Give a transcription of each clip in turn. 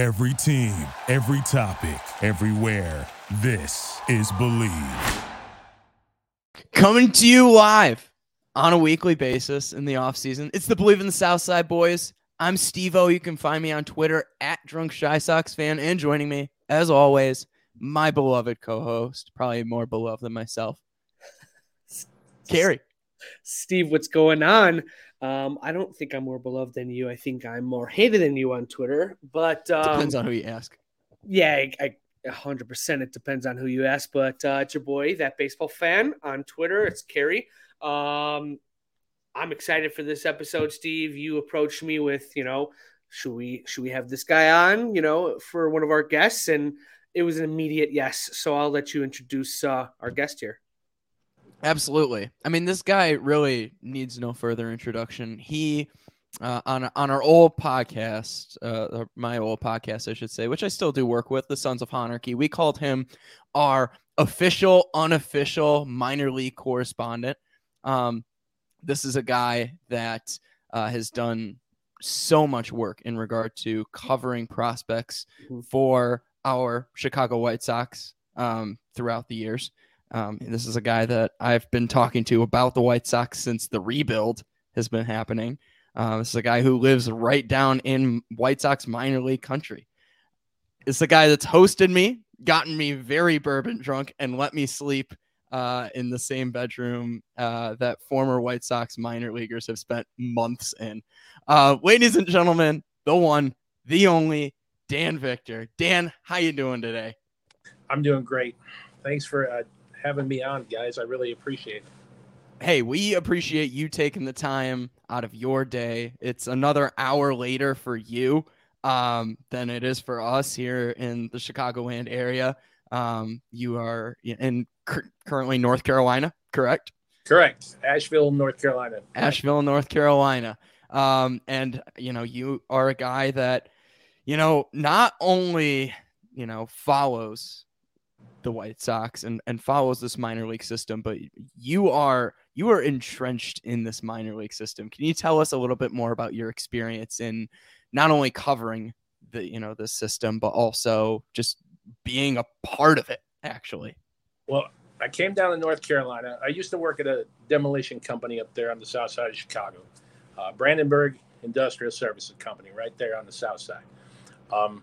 Every team, every topic, everywhere. This is Believe. Coming to you live on a weekly basis in the off season. It's the Believe in the Southside boys. I'm Steve O. You can find me on Twitter at Drunk Chi Sox fan. And joining me, as always, my beloved co-host, probably more beloved than myself, Gary. Steve, what's going on? Um, I don't think I'm more beloved than you. I think I'm more hated than you on Twitter. But um, depends on who you ask. Yeah, I, I 100%. It depends on who you ask. But uh, it's your boy, that baseball fan on Twitter. It's Kerry. Um, I'm excited for this episode, Steve. You approached me with, you know, should we should we have this guy on, you know, for one of our guests? And it was an immediate yes. So I'll let you introduce uh, our guest here. Absolutely. I mean, this guy really needs no further introduction. He uh, on on our old podcast, uh, my old podcast, I should say, which I still do work with, the Sons of Honarchy. We called him our official, unofficial minor league correspondent. Um, this is a guy that uh, has done so much work in regard to covering prospects mm-hmm. for our Chicago White Sox um, throughout the years. Um, this is a guy that I've been talking to about the White Sox since the rebuild has been happening. Uh, this is a guy who lives right down in White Sox minor league country. It's the guy that's hosted me, gotten me very bourbon drunk, and let me sleep uh, in the same bedroom uh, that former White Sox minor leaguers have spent months in. Uh, ladies and gentlemen, the one, the only, Dan Victor. Dan, how you doing today? I'm doing great. Thanks for uh, having me on, guys. I really appreciate it. Hey, we appreciate you taking the time out of your day. It's another hour later for you um, than it is for us here in the Chicagoland area. Um, you are in currently North Carolina, correct? Correct. Asheville, North Carolina. Asheville, North Carolina. Um, and you know, you are a guy that, you know, not only, you know, follows the White Sox and, and follows this minor league system, but you are you are entrenched in this minor league system. Can you tell us a little bit more about your experience in not only covering the you know the system, but also just being a part of it actually? Well, I came down to North Carolina. I used to work at a demolition company up there on the south side of Chicago, uh, Brandenburg Industrial Services Company, right there on the south side. Um,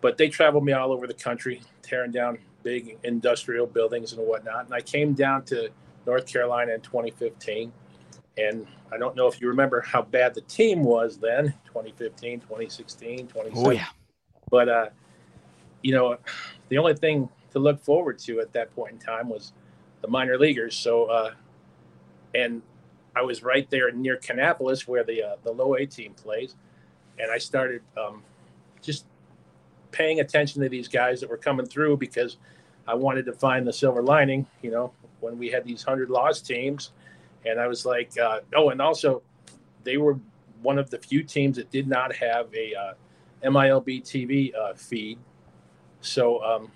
but they traveled me all over the country, tearing down big industrial buildings and whatnot. And I came down to North Carolina in 2015. And I don't know if you remember how bad the team was then 2015, 2016, 2017. Oh, yeah. But, uh, you know, the only thing to look forward to at that point in time was the minor leaguers. So, uh, and I was right there near Kannapolis where the, uh, the low A team plays. And I started um, just paying attention to these guys that were coming through because I wanted to find the silver lining, you know, when we had these 100 loss teams. And I was like, uh, oh, and also they were one of the few teams that did not have a uh, MILB TV uh, feed. So um,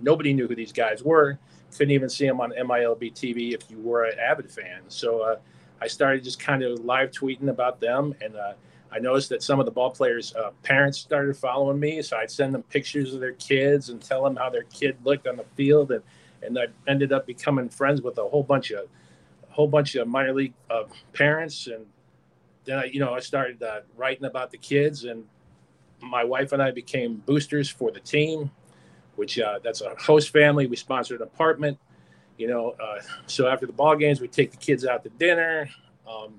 nobody knew who these guys were. Couldn't even see them on MILB TV if you were an avid fan. So uh, I started just kind of live tweeting about them. And uh, I noticed that some of the ball players' uh, parents started following me, so I'd send them pictures of their kids and tell them how their kid looked on the field, and and I ended up becoming friends with a whole bunch of a whole bunch of minor league uh, parents, and then I, you know, I started uh, writing about the kids, and my wife and I became boosters for the team, which uh, that's a host family. We sponsored an apartment, you know, uh, so after the ball games, we take the kids out to dinner. Um,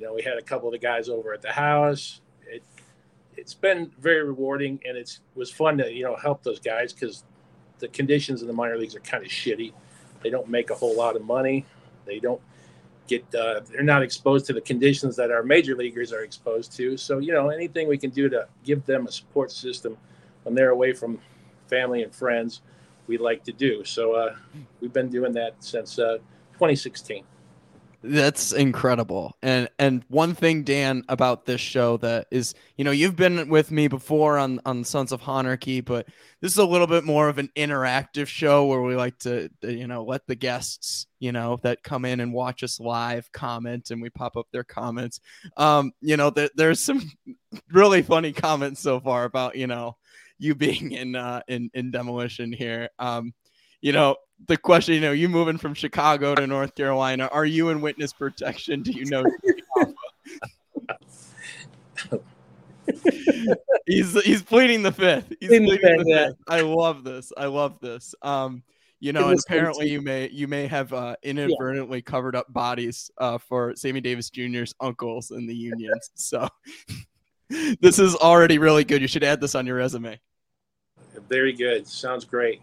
you know, we had a couple of the guys over at the house. It, it's been very rewarding, and it's was fun to you know help those guys because the conditions in the minor leagues are kind of shitty. They don't make a whole lot of money. They don't get uh, they're not exposed to the conditions that our major leaguers are exposed to. So you know anything we can do to give them a support system when they're away from family and friends, we like to do. So uh, we've been doing that since uh, 2016. That's incredible. And and one thing, Dan, about this show that is, you know, you've been with me before on on Sons of Honarchy, but this is a little bit more of an interactive show where we like to, you know, let the guests, you know, that come in and watch us live comment and we pop up their comments. Um, you know, there, there's some really funny comments so far about, you know, you being in uh in in demolition here. Um, you know, the question, you know, you moving from Chicago to North Carolina, are you in witness protection? Do you know? he's he's pleading the fifth. He's pleading, pleading the, fifth. I love this. I love this. Um, you know, and apparently you may you may have uh, inadvertently yeah. covered up bodies uh, for Sammy Davis Jr.'s uncles in the unions. so this is already really good. You should add this on your resume. Very good. Sounds great.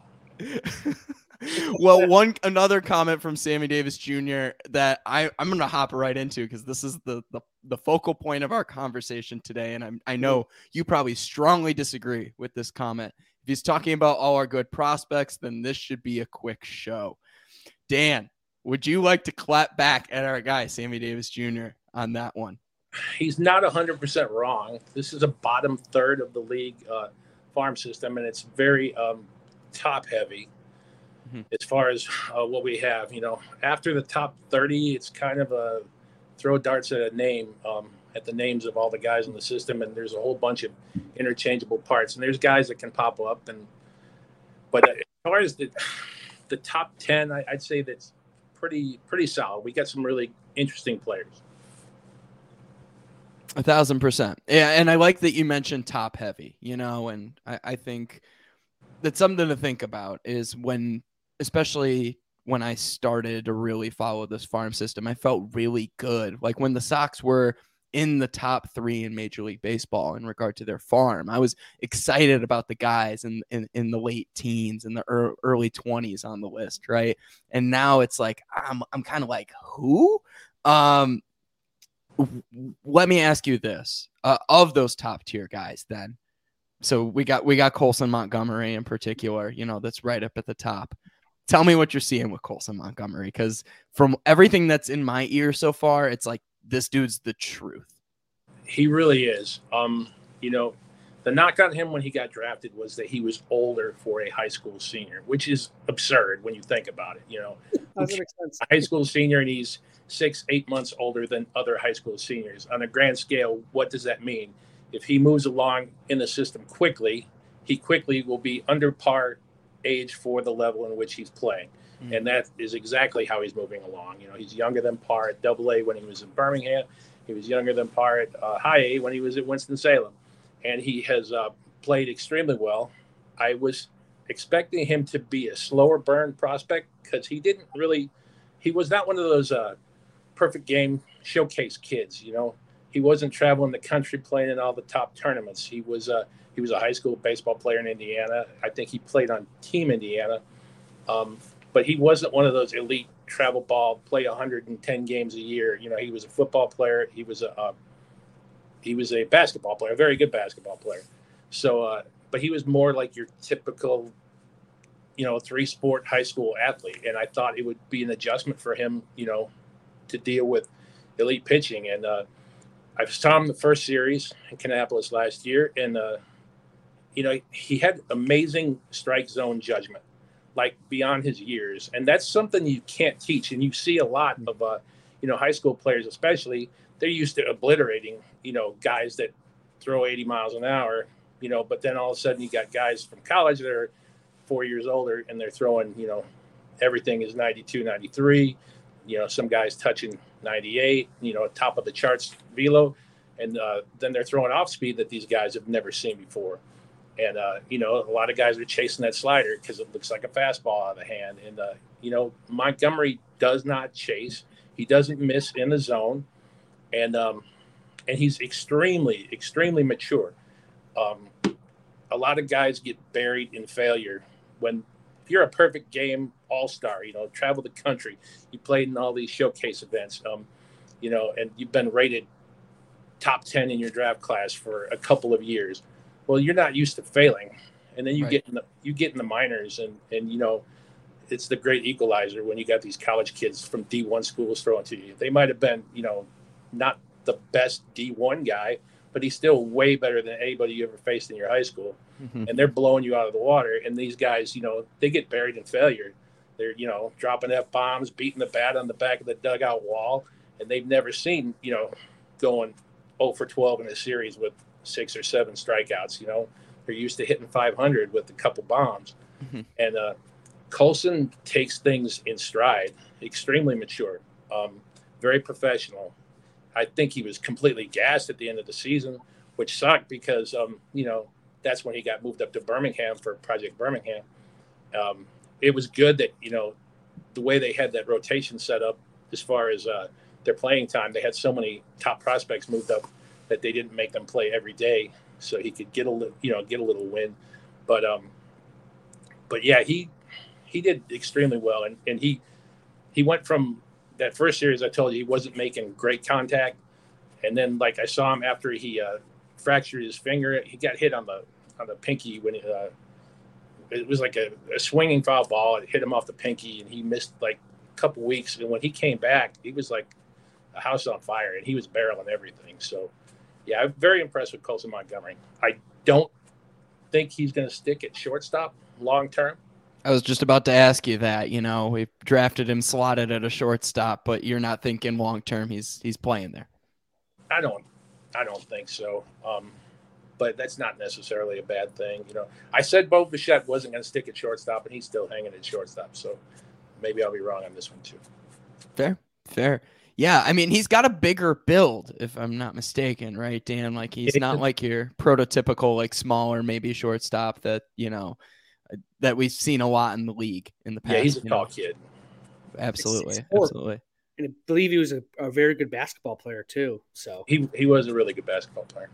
Well, one another comment from Sammy Davis Jr. that I I'm gonna hop right into because this is the, the the focal point of our conversation today, and I'm I know you probably strongly disagree with this comment. If he's talking about all our good prospects, then this should be a quick show. Dan, would you like to clap back at our guy Sammy Davis Jr. on that one? He's not 100% wrong. This is a bottom third of the league uh, farm system, and it's very um, top heavy mm-hmm. as far as uh, what we have. You know, after the top 30, it's kind of a throw darts at a name, um, at the names of all the guys in the system, and there's a whole bunch of interchangeable parts. And there's guys that can pop up, and but as far as the the top 10, I, I'd say that's pretty pretty solid. We got some really interesting players. A thousand percent. Yeah, and I like that you mentioned top heavy, you know, and I, I think that's something to think about is when especially when I started to really follow this farm system, I felt really good. Like when the Sox were in the top three in Major League Baseball in regard to their farm. I was excited about the guys in, in, in the late teens and the early 20s on the list, right? And now it's like I'm I'm kind of like who? Um, let me ask you this: uh, of those top tier guys, then, so we got we got Colson Montgomery in particular. You know, that's right up at the top tell me what you're seeing with Colson Montgomery because from everything that's in my ear so far, it's like this dude's the truth. He really is. Um, you know, the knock on him when he got drafted was that he was older for a high school senior, which is absurd when you think about it. You know, a high school senior and he's six, eight months older than other high school seniors. On a grand scale, what does that mean? If he moves along in the system quickly, he quickly will be under par age for the level in which he's playing. Mm-hmm. And that is exactly how he's moving along. You know, he's younger than par at double A when he was in Birmingham. He was younger than par at uh, high A when he was at Winston-Salem. And he has uh, played extremely well. I was expecting him to be a slower burn prospect because he didn't really, he was not one of those uh, perfect game showcase kids, you know. He wasn't traveling the country playing in all the top tournaments. He was, uh, he was a high school baseball player in Indiana. I think he played on Team Indiana, um, but he wasn't one of those elite travel ball, play 110 games a year. You know, he was a football player. He was a uh, he was a basketball player, a very good basketball player. So, uh, but he was more like your typical, you know, three sport high school athlete. And I thought it would be an adjustment for him, you know, to deal with elite pitching. And uh, I saw him the first series in Kannapolis last year, and uh, you know, he had amazing strike zone judgment, like beyond his years, and that's something you can't teach. And you see a lot of, uh, you know, high school players, especially, they're used to obliterating, you know, guys that throw 80 miles an hour, you know, but then all of a sudden you got guys from college that are four years older and they're throwing, you know, everything is 92, 93. You know, some guys touching 98, you know, top of the charts velo. And uh, then they're throwing off speed that these guys have never seen before. And, uh, you know, a lot of guys are chasing that slider because it looks like a fastball out of the hand. And, uh, you know, Montgomery does not chase. He doesn't miss in the zone. And, um, and he's extremely, extremely mature. Um, a lot of guys get buried in failure when you're a perfect game all star, you know, travel the country, you played in all these showcase events, um, you know, and you've been rated top 10 in your draft class for a couple of years well you're not used to failing and then you right. get in the you get in the minors and and you know it's the great equalizer when you got these college kids from D1 schools throwing to you. They might have been, you know, not the best D1 guy, but he's still way better than anybody you ever faced in your high school. Mm-hmm. And they're blowing you out of the water. And these guys, you know, they get buried in failure. They're, you know, dropping F bombs, beating the bat on the back of the dugout wall. And they've never seen, you know, going 0 for 12 in a series with six or seven strikeouts. You know, they're used to hitting 500 with a couple bombs. Mm-hmm. And uh, Colson takes things in stride, extremely mature, um, very professional. I think he was completely gassed at the end of the season, which sucked because, um, you know, that's when he got moved up to Birmingham for Project Birmingham. Um, it was good that, you know, the way they had that rotation set up as far as uh, their playing time, they had so many top prospects moved up that they didn't make them play every day so he could get a little, you know, get a little win. But, um, but yeah, he he did extremely well, and and he he went from that first series I told you he wasn't making great contact, and then like I saw him after he uh, fractured his finger, he got hit on the on the pinky when it, uh, it was like a, a swinging foul ball. It hit him off the pinky, and he missed like a couple weeks. And when he came back, he was like a house on fire, and he was barreling everything. So, yeah, I'm very impressed with Colson Montgomery. I don't think he's going to stick at shortstop long term. I was just about to ask you that. You know, we drafted him slotted at a shortstop, but you're not thinking long term he's he's playing there. I don't, I don't think so. Um, but that's not necessarily a bad thing. You know, I said Bo Bichette wasn't going to stick at shortstop, and he's still hanging at shortstop. So maybe I'll be wrong on this one too. Fair, fair. Yeah, I mean he's got a bigger build, if I'm not mistaken, right, Dan? Like he's not like your prototypical like smaller maybe shortstop that you know that we've seen a lot in the league in the past. Yeah, he's a tall know. kid. Absolutely, absolutely. And I believe he was a, a, very good basketball player too. So he he was a really good basketball player.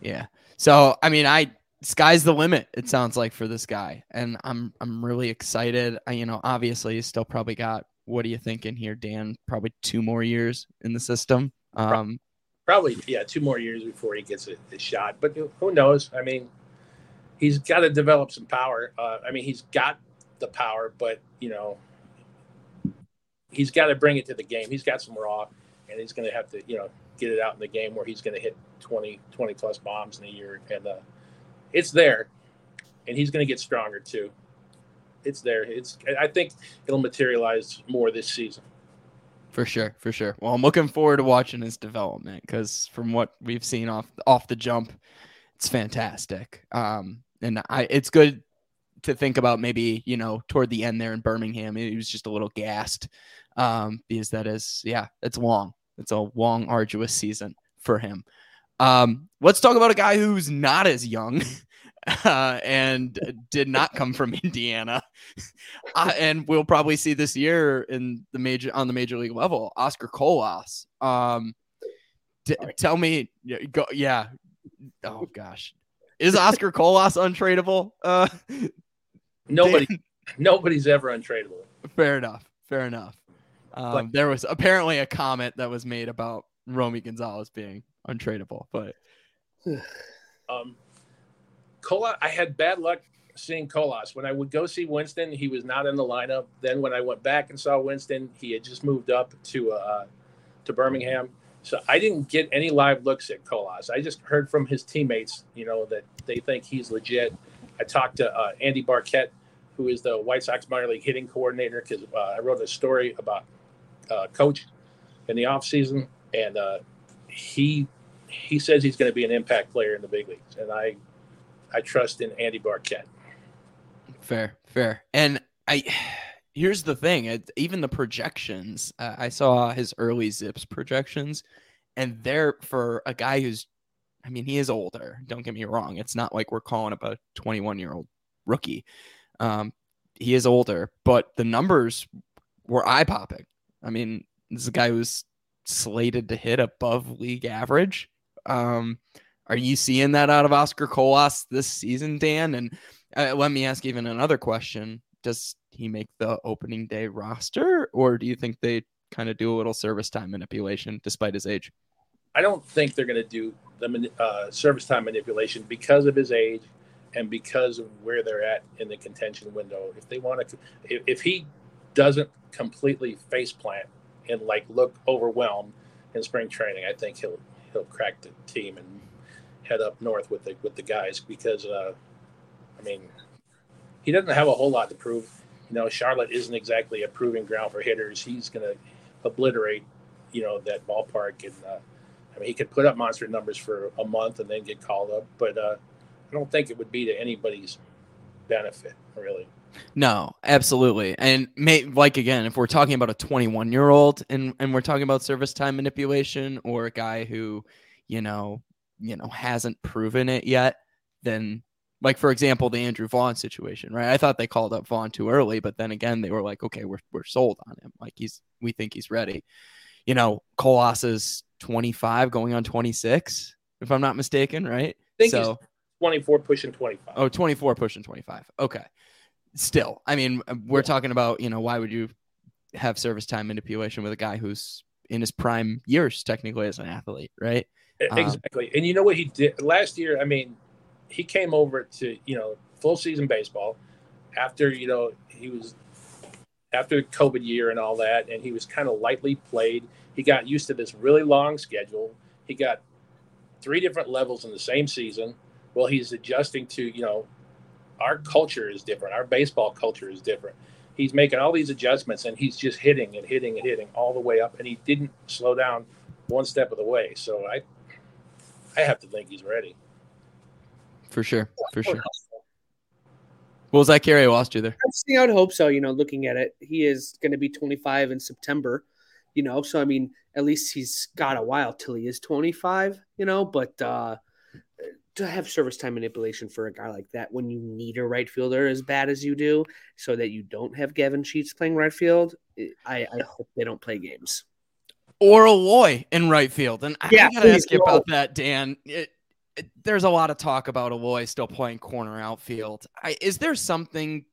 Yeah. So I mean, I sky's the limit. It sounds like for this guy, and I'm I'm really excited. I, you know, obviously, he's still probably got. What are you thinking here, Dan? Probably two more years in the system. Um, probably, yeah, two more years before he gets a, a shot. But who knows? I mean, he's got to develop some power. Uh, I mean, he's got the power, but you know, he's got to bring it to the game. He's got some raw, and he's going to have to, you know, get it out in the game where he's going to hit 20, 20 plus bombs in a year, and uh, it's there, and he's going to get stronger too. It's there. It's. I think it'll materialize more this season. For sure, for sure. Well, I'm looking forward to watching his development because from what we've seen off off the jump, it's fantastic. Um, and I it's good to think about maybe you know toward the end there in Birmingham he was just a little gassed um, because that is yeah it's long it's a long arduous season for him. Um, let's talk about a guy who's not as young uh, and did not come from Indiana, uh, and we'll probably see this year in the major on the major league level. Oscar Colas. Um, d- tell me, go, yeah. Oh gosh, is Oscar Colas untradeable? Uh, Nobody, Dan? nobody's ever untradeable. Fair enough. Fair enough. Um, but, there was apparently a comment that was made about Romy Gonzalez being untradeable, but um, Colas, I had bad luck seeing Colas. When I would go see Winston, he was not in the lineup. Then when I went back and saw Winston, he had just moved up to uh, to Birmingham. So I didn't get any live looks at Colas. I just heard from his teammates, you know, that they think he's legit. I talked to uh, Andy Barkett, who is the White Sox minor league hitting coordinator, because uh, I wrote a story about uh, coach in the offseason, and uh, he he says he's going to be an impact player in the big leagues, and I I trust in Andy Barkett. Fair, fair, and I here's the thing even the projections uh, i saw his early zips projections and they're for a guy who's i mean he is older don't get me wrong it's not like we're calling up a 21 year old rookie. Um, he is older but the numbers were eye popping i mean this is a guy who's slated to hit above league average. Um, are you seeing that out of oscar colas this season dan? And uh, let me ask even another question. Does he make the opening day roster, or do you think they kind of do a little service time manipulation despite his age? I don't think they're going to do the uh, service time manipulation because of his age and because of where they're at in the contention window, if they want to, if, if he doesn't completely face plant and like look overwhelmed in spring training, I think he'll he'll crack the team and head up north with the with the guys because uh, I mean he doesn't have a whole lot to prove. You know, Charlotte isn't exactly a proving ground for hitters. He's going to obliterate, you know, that ballpark. And uh, I mean, he could put up monster numbers for a month and then get called up, but uh, I don't think it would be to anybody's benefit, really. No, absolutely. And may, like again, if we're talking about a 21 year old and and we're talking about service time manipulation or a guy who, you know, you know, hasn't proven it yet, then like for example, the Andrew Vaughn situation, right? I thought they called up Vaughn too early, but then again, they were like, okay, we're we're sold on him. Like he's we think he's ready. You know, Colas is 25 going on 26, if I'm not mistaken, right? I think so, he's 24 pushing 25. Oh, 24 pushing 25. Okay. Still, I mean, we're yeah. talking about, you know, why would you have service time manipulation with a guy who's in his prime years technically as an athlete, right? Exactly. Um, and you know what he did last year? I mean, he came over to you know full season baseball after you know he was after COVID year and all that, and he was kind of lightly played. He got used to this really long schedule. He got three different levels in the same season. Well, he's adjusting to you know our culture is different. Our baseball culture is different. He's making all these adjustments, and he's just hitting and hitting and hitting all the way up, and he didn't slow down one step of the way. So I, I have to think he's ready for sure, for sure. What was that carry I lost you there? I would hope so. You know, looking at it, he is going to be 25 in September. You know, so I mean, at least he's got a while till he is 25. You know, but uh to have service time manipulation for a guy like that when you need a right fielder as bad as you do, so that you don't have Gavin Sheets playing right field, I, I hope they don't play games. Or Eloy in right field, and yeah, I gotta ask you about that, Dan. It, there's a lot of talk about Eloy still playing corner outfield. I, is there something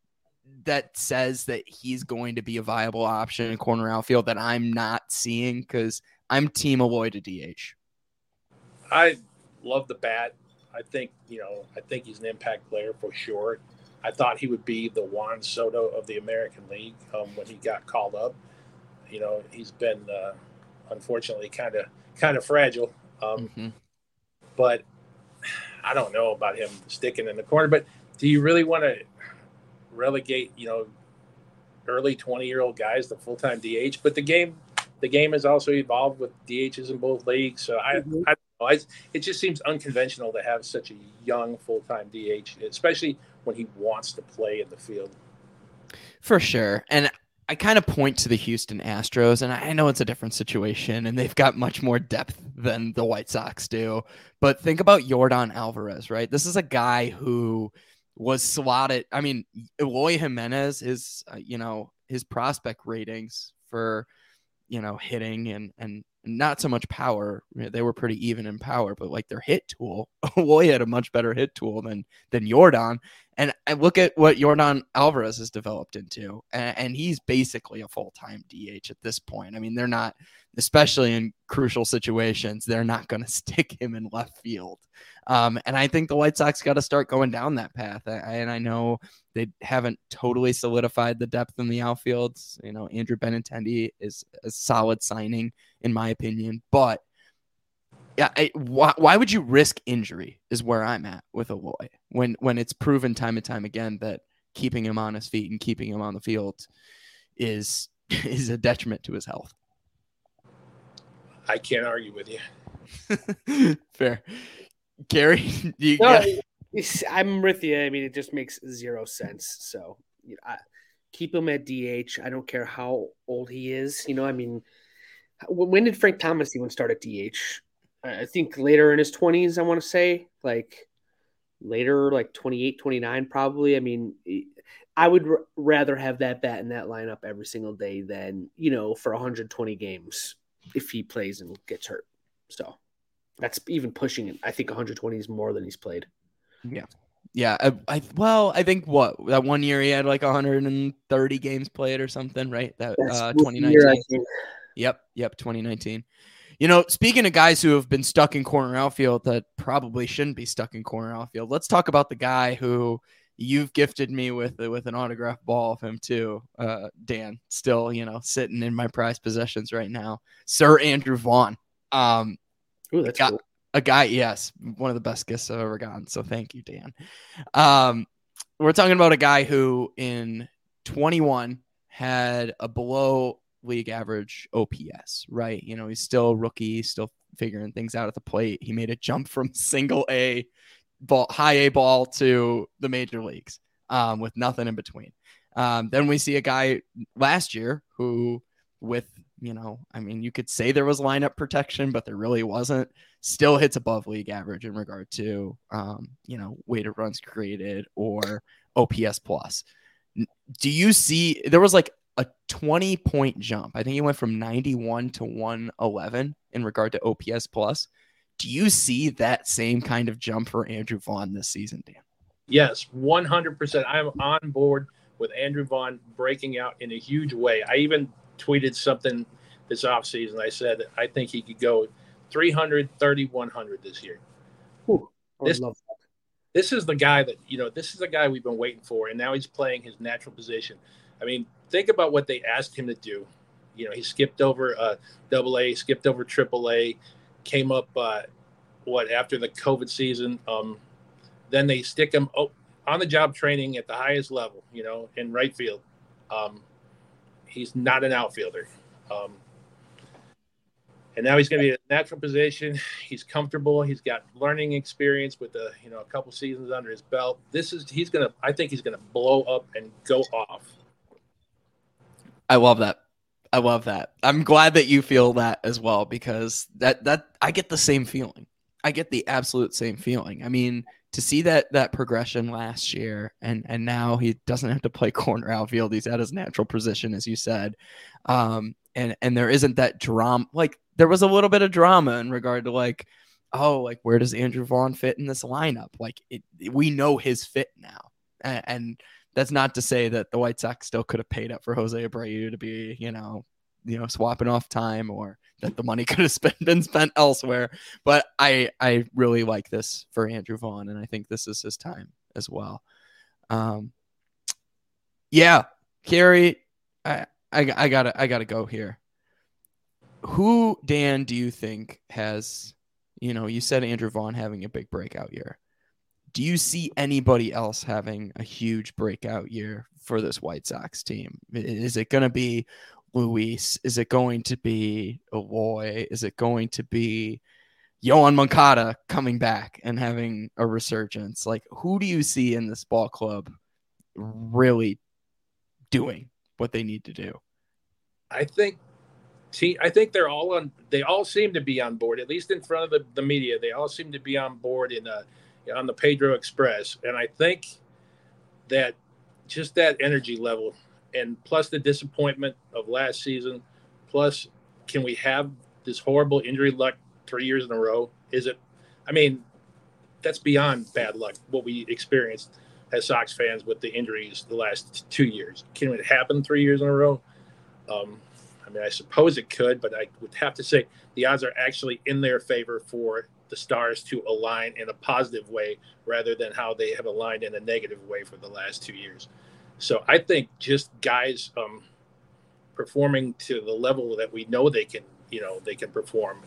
that says that he's going to be a viable option in corner outfield that I'm not seeing? Because I'm team Eloy to DH. I love the bat. I think you know. I think he's an impact player for sure. I thought he would be the Juan Soto of the American League um, when he got called up. You know, he's been uh, unfortunately kind of kind of fragile. Um, mm-hmm. But I don't know about him sticking in the corner, but do you really want to relegate, you know, early 20 year old guys to full time DH? But the game, the game has also evolved with DHs in both leagues. So I, mm-hmm. I, I it just seems unconventional to have such a young full time DH, especially when he wants to play in the field. For sure. And I kind of point to the Houston Astros, and I know it's a different situation, and they've got much more depth than the White Sox do. But think about Yordan Alvarez, right? This is a guy who was slotted. I mean, Eloy Jimenez is, uh, you know, his prospect ratings for, you know, hitting and and not so much power. They were pretty even in power, but like their hit tool, Eloy had a much better hit tool than than Yordan. And I look at what Yordan Alvarez has developed into, and, and he's basically a full time DH at this point. I mean, they're not, especially in crucial situations, they're not going to stick him in left field. Um, and I think the White Sox got to start going down that path. I, and I know they haven't totally solidified the depth in the outfields. You know, Andrew Benintendi is a solid signing, in my opinion, but yeah, I, why, why would you risk injury is where I'm at with Eloy when when it's proven time and time again that keeping him on his feet and keeping him on the field is is a detriment to his health. I can't argue with you. Fair. Gary, you no, I'm with you. I mean, it just makes zero sense. So, you know, I, keep him at DH. I don't care how old he is. You know, I mean, when did Frank Thomas even start at DH? I think later in his 20s, I want to say, like later, like 28, 29, probably. I mean, I would r- rather have that bat in that lineup every single day than, you know, for 120 games if he plays and gets hurt. So that's even pushing it. I think 120 is more than he's played. Yeah. Yeah. I, I well, I think what that one year he had like 130 games played or something, right? That uh, 2019. Year, yep. Yep. 2019. You know, speaking of guys who have been stuck in corner outfield that probably shouldn't be stuck in corner outfield, let's talk about the guy who you've gifted me with with an autographed ball of him too, uh, Dan. Still, you know, sitting in my prized possessions right now, Sir Andrew Vaughn. Um, Ooh, that's got, cool. a guy, yes, one of the best gifts I've ever gotten. So thank you, Dan. Um, we're talking about a guy who in 21 had a below league average OPS, right? You know, he's still a rookie, still figuring things out at the plate. He made a jump from single A ball, high A ball to the major leagues um, with nothing in between. Um, then we see a guy last year who, with you know, I mean, you could say there was lineup protection, but there really wasn't. Still hits above league average in regard to, um, you know, weighted runs created or OPS plus. Do you see there was like a 20 point jump? I think he went from 91 to 111 in regard to OPS plus. Do you see that same kind of jump for Andrew Vaughn this season, Dan? Yes, 100%. I'm on board with Andrew Vaughn breaking out in a huge way. I even tweeted something this offseason. I said I think he could go 300, 30, 100 this year. Ooh, I This- love that. This is the guy that, you know, this is the guy we've been waiting for, and now he's playing his natural position. I mean, think about what they asked him to do. You know, he skipped over uh, double A, skipped over triple A, came up, uh, what, after the COVID season. Um, then they stick him oh, on the job training at the highest level, you know, in right field. Um, he's not an outfielder. Um, and now he's going to be in a natural position. He's comfortable. He's got learning experience with a you know a couple seasons under his belt. This is he's going to. I think he's going to blow up and go off. I love that. I love that. I'm glad that you feel that as well because that that I get the same feeling. I get the absolute same feeling. I mean, to see that that progression last year and and now he doesn't have to play corner outfield. He's at his natural position as you said. Um and and there isn't that drama like there was a little bit of drama in regard to like oh like where does Andrew Vaughn fit in this lineup? Like it, we know his fit now. and, and that's not to say that the White Sox still could have paid up for Jose Abreu to be, you know, you know, swapping off time or that the money could have spent, been spent elsewhere. But I I really like this for Andrew Vaughn, and I think this is his time as well. Um, yeah, Carrie, I I, I gotta I gotta go here. Who Dan do you think has, you know, you said Andrew Vaughn having a big breakout year do you see anybody else having a huge breakout year for this White Sox team? Is it going to be Luis? Is it going to be Eloy? Is it going to be Yoán Moncada coming back and having a resurgence? Like, who do you see in this ball club really doing what they need to do? I think. I think they're all on. They all seem to be on board, at least in front of the, the media. They all seem to be on board in a on the Pedro Express. And I think that just that energy level and plus the disappointment of last season, plus can we have this horrible injury luck three years in a row? Is it, I mean, that's beyond bad luck, what we experienced as Sox fans with the injuries the last two years. Can it happen three years in a row? Um, I mean, I suppose it could, but I would have to say the odds are actually in their favor for the stars to align in a positive way rather than how they have aligned in a negative way for the last two years. So I think just guys um, performing to the level that we know they can, you know, they can perform.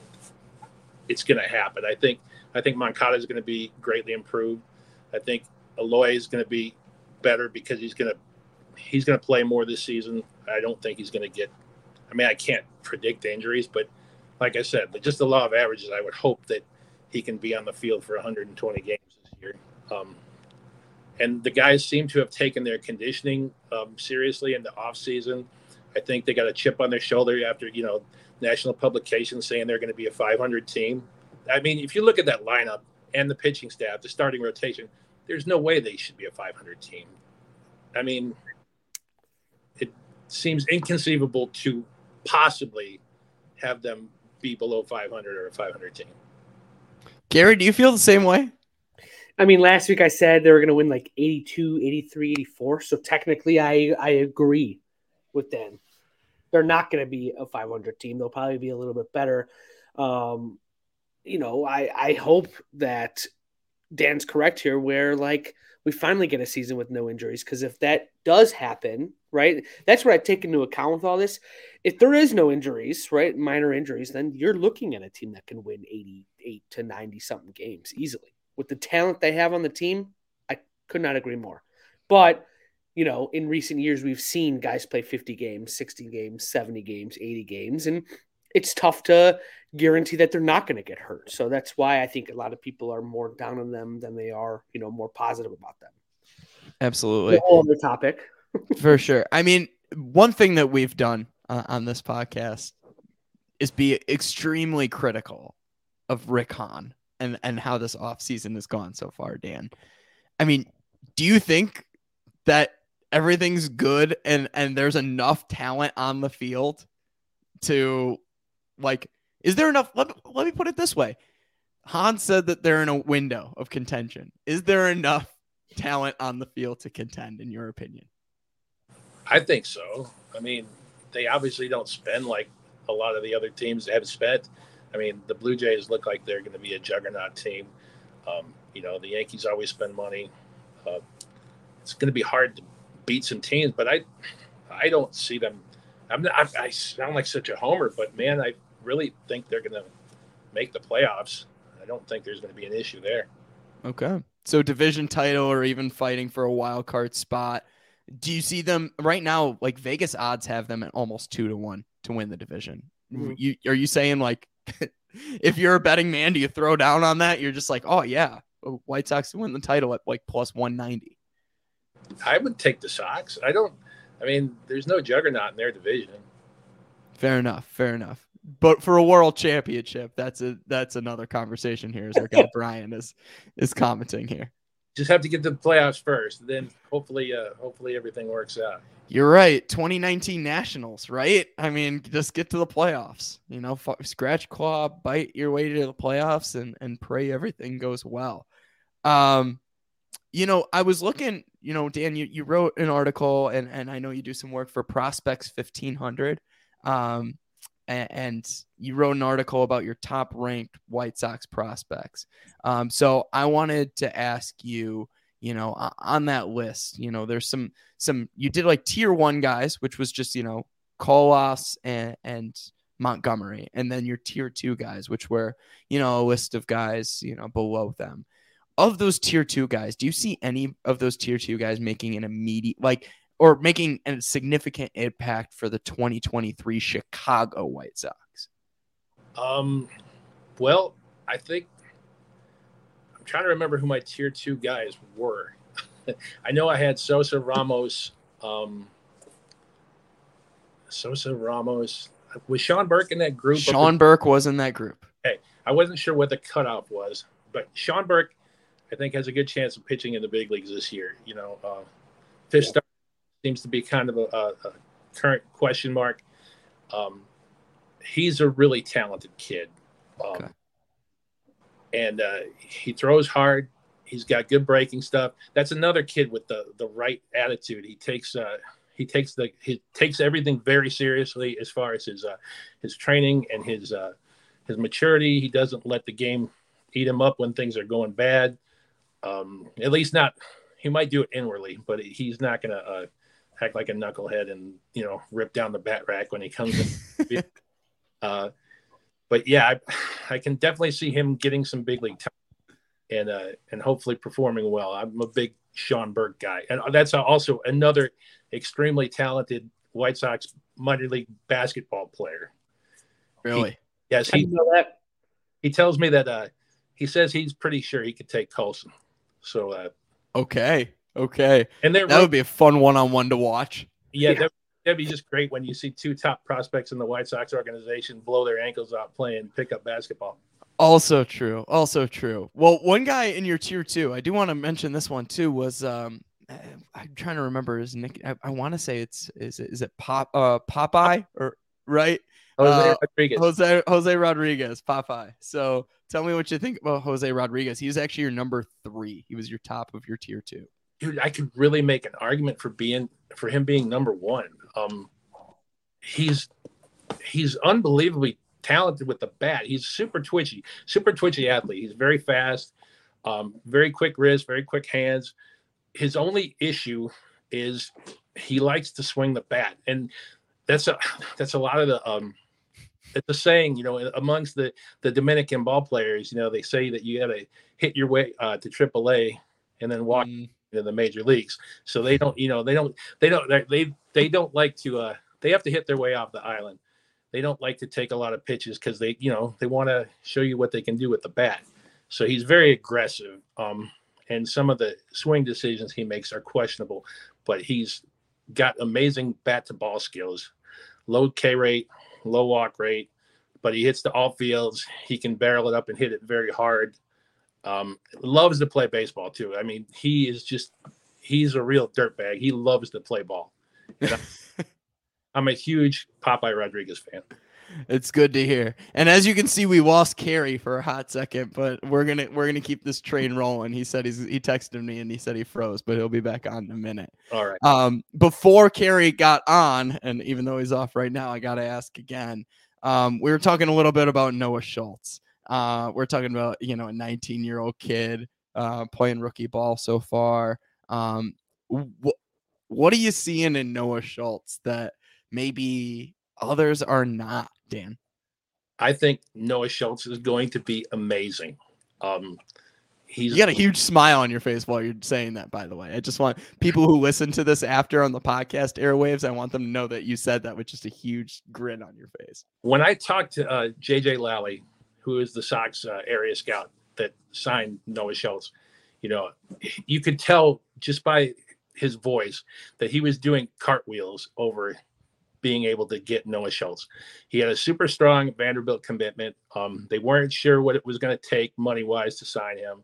It's going to happen. I think. I think Moncada is going to be greatly improved. I think Eloy is going to be better because he's going to he's going to play more this season. I don't think he's going to get. I mean, I can't predict injuries, but like I said, but just the law of averages, I would hope that he can be on the field for 120 games this year. Um, and the guys seem to have taken their conditioning um, seriously in the off season. I think they got a chip on their shoulder after you know national publications saying they're going to be a 500 team. I mean, if you look at that lineup and the pitching staff, the starting rotation, there's no way they should be a 500 team. I mean, it seems inconceivable to possibly have them be below 500 or a 500 team. Gary, do you feel the same way? I mean, last week I said they were going to win like 82, 83, 84. So technically, I, I agree with Dan. They're not going to be a 500 team. They'll probably be a little bit better. Um, you know, I I hope that Dan's correct here, where like we finally get a season with no injuries. Because if that does happen, right, that's what I take into account with all this. If there is no injuries, right, minor injuries, then you're looking at a team that can win 88 to 90 something games easily. With the talent they have on the team, I could not agree more. But, you know, in recent years, we've seen guys play 50 games, 60 games, 70 games, 80 games, and it's tough to guarantee that they're not going to get hurt. So that's why I think a lot of people are more down on them than they are, you know, more positive about them. Absolutely. whole other topic. For sure. I mean, one thing that we've done uh, on this podcast is be extremely critical of Rick Hahn and, and how this offseason has gone so far, Dan. I mean, do you think that everything's good and, and there's enough talent on the field to like is there enough? Let, let me put it this way. Hahn said that they're in a window of contention. Is there enough talent on the field to contend, in your opinion? I think so. I mean, they obviously don't spend like a lot of the other teams have spent. I mean, the Blue Jays look like they're going to be a juggernaut team. Um, you know, the Yankees always spend money. Uh, it's going to be hard to beat some teams, but I, I don't see them. I'm not, I, I sound like such a homer, but man, I really think they're going to make the playoffs. I don't think there's going to be an issue there. Okay. So division title or even fighting for a wild card spot. Do you see them right now? Like Vegas odds have them at almost two to one to win the division. Mm-hmm. You are you saying like if you're a betting man, do you throw down on that? You're just like, oh yeah, White Sox win the title at like plus one ninety. I would take the Sox. I don't. I mean, there's no juggernaut in their division. Fair enough. Fair enough but for a world championship, that's a that's another conversation here. As our guy Brian is is commenting here. Just have to get to the playoffs first, then hopefully, uh, hopefully everything works out. You're right. 2019 Nationals, right? I mean, just get to the playoffs. You know, scratch claw, bite your way to the playoffs, and and pray everything goes well. Um, you know, I was looking. You know, Dan, you, you wrote an article, and and I know you do some work for Prospects 1500. Um, and, you wrote an article about your top ranked White Sox prospects. Um, so I wanted to ask you, you know, on that list, you know, there's some some you did like tier one guys, which was just you know Colas and and Montgomery, and then your tier two guys, which were you know a list of guys you know below them. Of those tier two guys, do you see any of those tier two guys making an immediate like or making a significant impact for the 2023 Chicago White Sox? Um, well, I think I'm trying to remember who my tier two guys were. I know I had Sosa Ramos. Um, Sosa Ramos was Sean Burke in that group. Sean Burke was in that group. Okay, I wasn't sure what the cutoff was, but Sean Burke, I think, has a good chance of pitching in the big leagues this year. You know, uh, yeah seems to be kind of a, a, a current question mark. Um, he's a really talented kid. Um, okay. And uh, he throws hard. He's got good breaking stuff. That's another kid with the the right attitude. He takes uh, he takes the he takes everything very seriously as far as his uh, his training and his uh, his maturity. He doesn't let the game eat him up when things are going bad. Um, at least not. He might do it inwardly, but he's not going to uh, act like a knucklehead and you know rip down the bat rack when he comes in. uh, but yeah, I, I, can definitely see him getting some big league time and uh, and hopefully performing well. I'm a big Sean Burke guy, and that's also another extremely talented White Sox minor league basketball player. Really? He, yes, he he tells me that uh, he says he's pretty sure he could take Colson. So uh, okay, Okay. And that would be a fun one on one to watch. Yeah, yeah. That'd, that'd, be just great when you see two top prospects in the White Sox organization blow their ankles out playing pickup basketball. Also true. Also true. Well, one guy in your tier two, I do want to mention this one too, was um I'm trying to remember his nick. I, I want to say it's is it is it Pop uh Popeye or right? Jose uh, Rodriguez. Jose Jose Rodriguez, Popeye. So tell me what you think about Jose Rodriguez. He was actually your number three. He was your top of your tier two dude, I could really make an argument for being for him being number one. Um, he's he's unbelievably talented with the bat. He's super twitchy, super twitchy athlete. He's very fast, um, very quick wrist, very quick hands. His only issue is he likes to swing the bat, and that's a that's a lot of the um, it's a saying, you know, amongst the the Dominican ball players. You know, they say that you got to hit your way uh, to AAA and then walk mm. Into the major leagues. So they don't, you know, they don't, they don't, they they don't like to. Uh, they have to hit their way off the island. They don't like to take a lot of pitches because they, you know, they want to show you what they can do with the bat. So he's very aggressive. Um, and some of the swing decisions he makes are questionable, but he's got amazing bat to ball skills, low K rate, low walk rate, but he hits the all fields. He can barrel it up and hit it very hard. Um, loves to play baseball too. I mean, he is just he's a real dirtbag. He loves to play ball. I'm a huge Popeye Rodriguez fan. It's good to hear. And as you can see, we lost Carrie for a hot second, but we're gonna we're gonna keep this train rolling. He said he's he texted me and he said he froze, but he'll be back on in a minute. All right. Um, before Carrie got on, and even though he's off right now, I gotta ask again. Um, we were talking a little bit about Noah Schultz. Uh, we're talking about you know a 19 year old kid uh, playing rookie ball so far. Um, wh- what are you seeing in Noah Schultz that maybe others are not, Dan? I think Noah Schultz is going to be amazing. Um, he's you got a huge smile on your face while you're saying that. By the way, I just want people who listen to this after on the podcast airwaves. I want them to know that you said that with just a huge grin on your face. When I talked to uh, JJ Lally, who is the Sox uh, area scout that signed Noah Schultz, you know, you could tell just by his voice that he was doing cartwheels over being able to get Noah Schultz. He had a super strong Vanderbilt commitment. Um, they weren't sure what it was going to take money wise to sign him.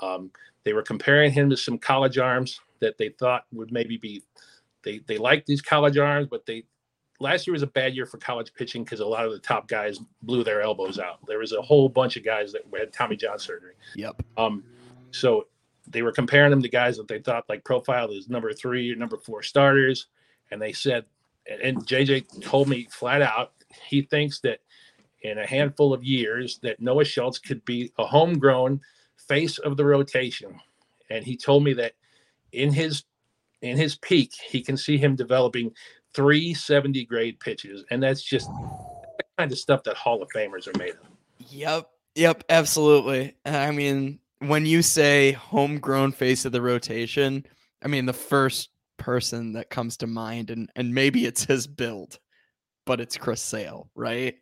Um, they were comparing him to some college arms that they thought would maybe be. They they liked these college arms, but they last year was a bad year for college pitching because a lot of the top guys blew their elbows out. There was a whole bunch of guys that had Tommy John surgery. Yep. Um, so they were comparing them to guys that they thought like profiled as number three or number four starters, and they said and JJ told me flat out he thinks that in a handful of years that Noah Schultz could be a homegrown face of the rotation. And he told me that in his in his peak, he can see him developing three 70 grade pitches. And that's just the kind of stuff that Hall of Famers are made of. Yep. Yep. Absolutely. I mean, when you say homegrown face of the rotation, I mean, the first person that comes to mind, and and maybe it's his build, but it's Chris Sale, right?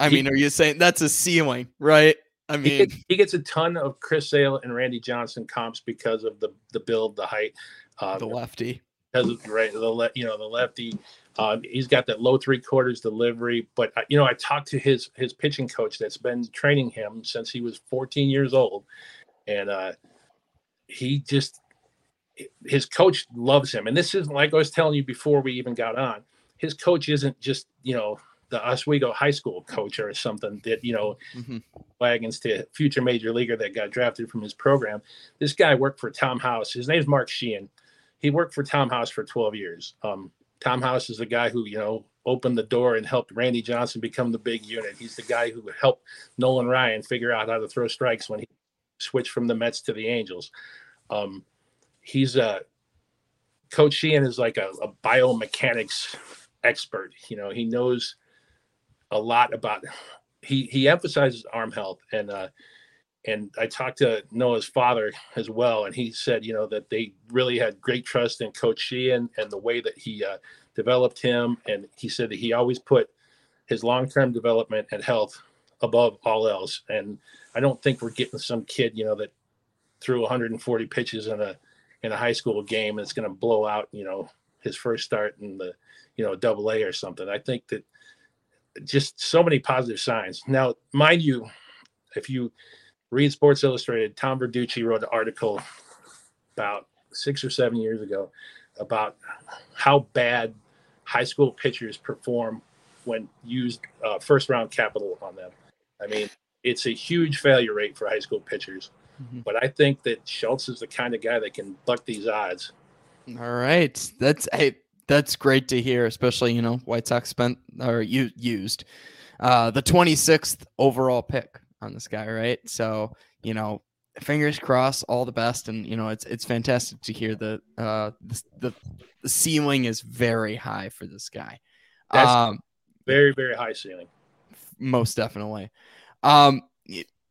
I he, mean, are you saying that's a ceiling, right? I mean, he gets, he gets, a ton of Chris Sale and Randy Johnson comps because of the the build, the height, um, the lefty, because right, the le- you know the lefty. Um, he's got that low three quarters delivery, but uh, you know I talked to his his pitching coach that's been training him since he was 14 years old, and uh, he just his coach loves him. And this isn't like I was telling you before we even got on. His coach isn't just, you know, the Oswego high school coach or something that, you know, mm-hmm. wagons to future major leaguer that got drafted from his program. This guy worked for Tom House. His name's Mark Sheehan. He worked for Tom House for 12 years. Um, Tom House is the guy who, you know, opened the door and helped Randy Johnson become the big unit. He's the guy who helped Nolan Ryan figure out how to throw strikes when he switched from the Mets to the Angels. Um, he's a coach sheehan is like a, a biomechanics expert you know he knows a lot about he he emphasizes arm health and uh and I talked to Noah's father as well, and he said, you know, that they really had great trust in Coach Sheehan and the way that he uh, developed him. And he said that he always put his long-term development and health above all else. And I don't think we're getting some kid, you know, that threw 140 pitches in a in a high school game and it's going to blow out, you know, his first start in the, you know, double A or something. I think that just so many positive signs. Now, mind you, if you read Sports Illustrated, Tom Verducci wrote an article about six or seven years ago about how bad high school pitchers perform when used uh, first round capital on them. I mean, it's a huge failure rate for high school pitchers. Mm-hmm. But I think that Schultz is the kind of guy that can buck these odds. All right, that's hey, that's great to hear. Especially you know White Sox spent or you used uh, the 26th overall pick on this guy, right? So, you know, fingers crossed, all the best. And, you know, it's, it's fantastic to hear that uh, the, the, ceiling is very high for this guy. That's Um, very, very high ceiling. most definitely. Um,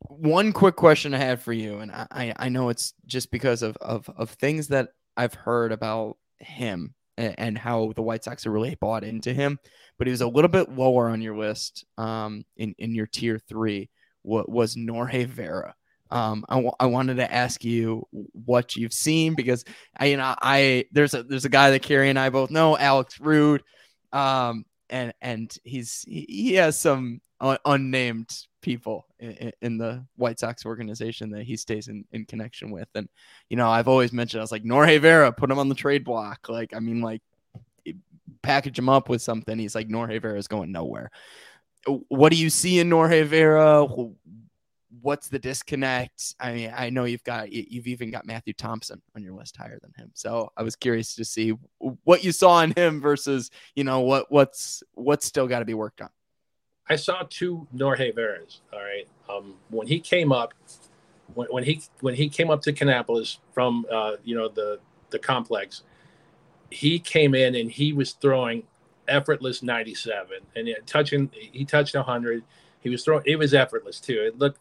one quick question I had for you, and I, I I know it's just because of, of of things that I've heard about him and, and how the White Sox are really bought into him, but he was a little bit lower on your list, um, in in your tier three. What was Norge Vera? Um, I, I wanted to ask you what you've seen because I, you know, I there's a there's a guy that Carrie and I both know, Alex Rude, um, and and he's he, has some un- unnamed people in, in the White Sox organization that he stays in, in connection with. And, you know, I've always mentioned, I was like, Norge Vera, put him on the trade block. Like, I mean, like, package him up with something. He's like, Norge Vera is going nowhere. What do you see in Norge Vera? What's the disconnect? I mean, I know you've got, you've even got Matthew Thompson on your list higher than him. So I was curious to see what you saw in him versus, you know, what, what's, what's still got to be worked on. I saw two Norge Veras. All right. Um, when he came up, when, when he when he came up to Kannapolis from uh, you know the the complex, he came in and he was throwing effortless 97 and it, touching he touched 100 he was throwing it was effortless too. It looked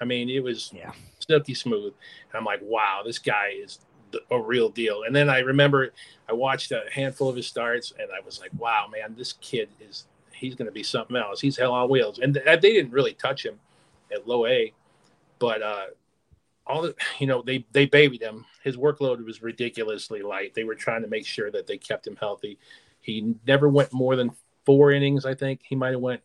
i mean it was Yeah. silky smooth. And i'm like wow this guy is a real deal. And then i remember i watched a handful of his starts and i was like wow man this kid is he's going to be something else. He's hell on wheels. And th- they didn't really touch him at low a but uh all the you know they they babied him. His workload was ridiculously light. They were trying to make sure that they kept him healthy he never went more than four innings i think he might have went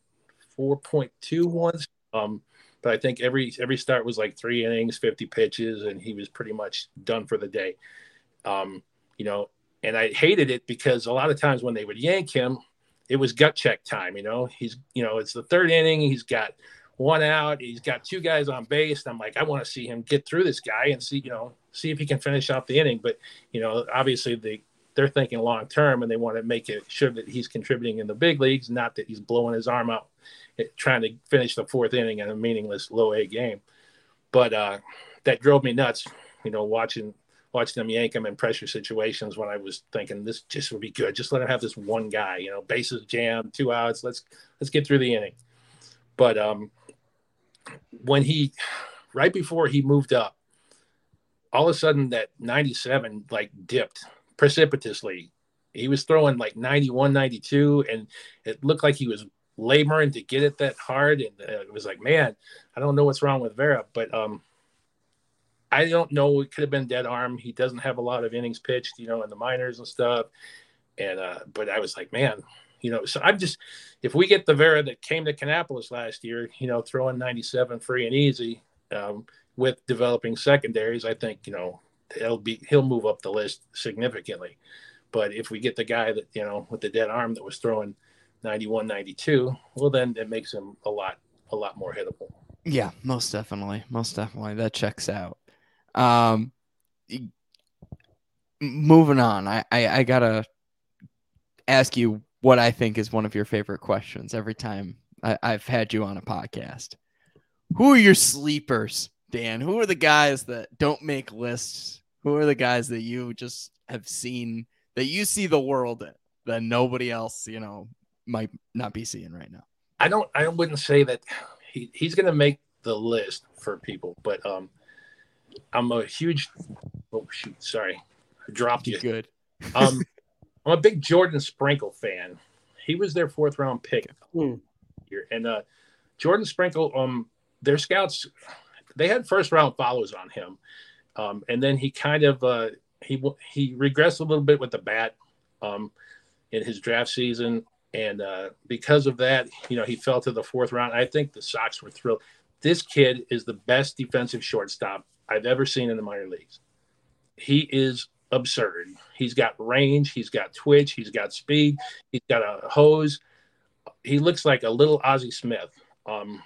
4.2 once um but i think every every start was like three innings 50 pitches and he was pretty much done for the day um you know and i hated it because a lot of times when they would yank him it was gut check time you know he's you know it's the third inning he's got one out. He's got two guys on base. I'm like, I want to see him get through this guy and see, you know, see if he can finish off the inning. But you know, obviously they they're thinking long term and they want to make it sure that he's contributing in the big leagues, not that he's blowing his arm out trying to finish the fourth inning in a meaningless low A game. But uh, that drove me nuts, you know, watching watching them yank him in pressure situations when I was thinking this just would be good. Just let him have this one guy, you know, bases jammed, two outs. Let's let's get through the inning. But um, when he right before he moved up, all of a sudden that 97 like dipped precipitously. He was throwing like 91, 92, and it looked like he was laboring to get it that hard. And uh, it was like, man, I don't know what's wrong with Vera, but um, I don't know. It could have been dead arm. He doesn't have a lot of innings pitched, you know, in the minors and stuff. And uh, but I was like, man, you know, so I'm just if we get the Vera that came to Kannapolis last year, you know, throwing 97 free and easy um, with developing secondaries, I think you know he'll be he'll move up the list significantly. But if we get the guy that you know with the dead arm that was throwing 91, 92, well then it makes him a lot a lot more hittable. Yeah, most definitely. Most definitely. That checks out. Um moving on. I, I I gotta ask you what I think is one of your favorite questions every time I, I've had you on a podcast. Who are your sleepers, Dan? Who are the guys that don't make lists? Who are the guys that you just have seen that you see the world in that nobody else, you know, might not be seeing right now? I don't I wouldn't say that he, he's going to make the list for people, but um, I'm a huge oh shoot sorry I dropped you. Good. Um, I'm a big Jordan Sprinkle fan. He was their fourth round pick Hmm. here, and uh, Jordan Sprinkle, um, their scouts, they had first round follows on him, um, and then he kind of uh, he he regressed a little bit with the bat um, in his draft season, and uh, because of that, you know, he fell to the fourth round. I think the Sox were thrilled. This kid is the best defensive shortstop I've ever seen in the minor leagues. He is absurd. He's got range, he's got twitch, he's got speed, he's got a hose. He looks like a little Ozzie Smith. Um,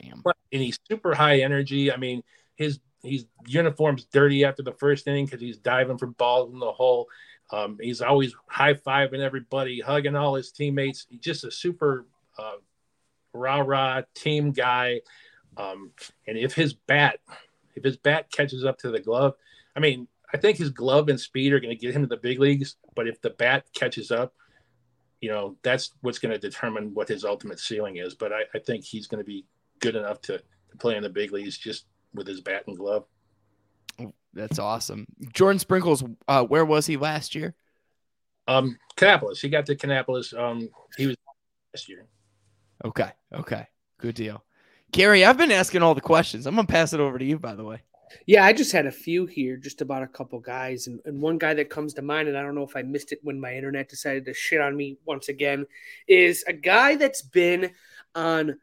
Damn. but- and he's super high energy. I mean, his his uniform's dirty after the first inning because he's diving for balls in the hole. Um, he's always high fiving everybody, hugging all his teammates. He's just a super uh, rah rah team guy. Um, and if his bat, if his bat catches up to the glove, I mean, I think his glove and speed are going to get him to the big leagues. But if the bat catches up, you know, that's what's going to determine what his ultimate ceiling is. But I, I think he's going to be good enough to, to play in the big leagues just with his bat and glove. That's awesome. Jordan Sprinkles, uh, where was he last year? Um, Kannapolis. He got to Kannapolis. Um, he was last year. Okay. Okay. Good deal. Gary, I've been asking all the questions. I'm gonna pass it over to you, by the way. Yeah, I just had a few here, just about a couple guys, and, and one guy that comes to mind, and I don't know if I missed it when my internet decided to shit on me once again, is a guy that's been on.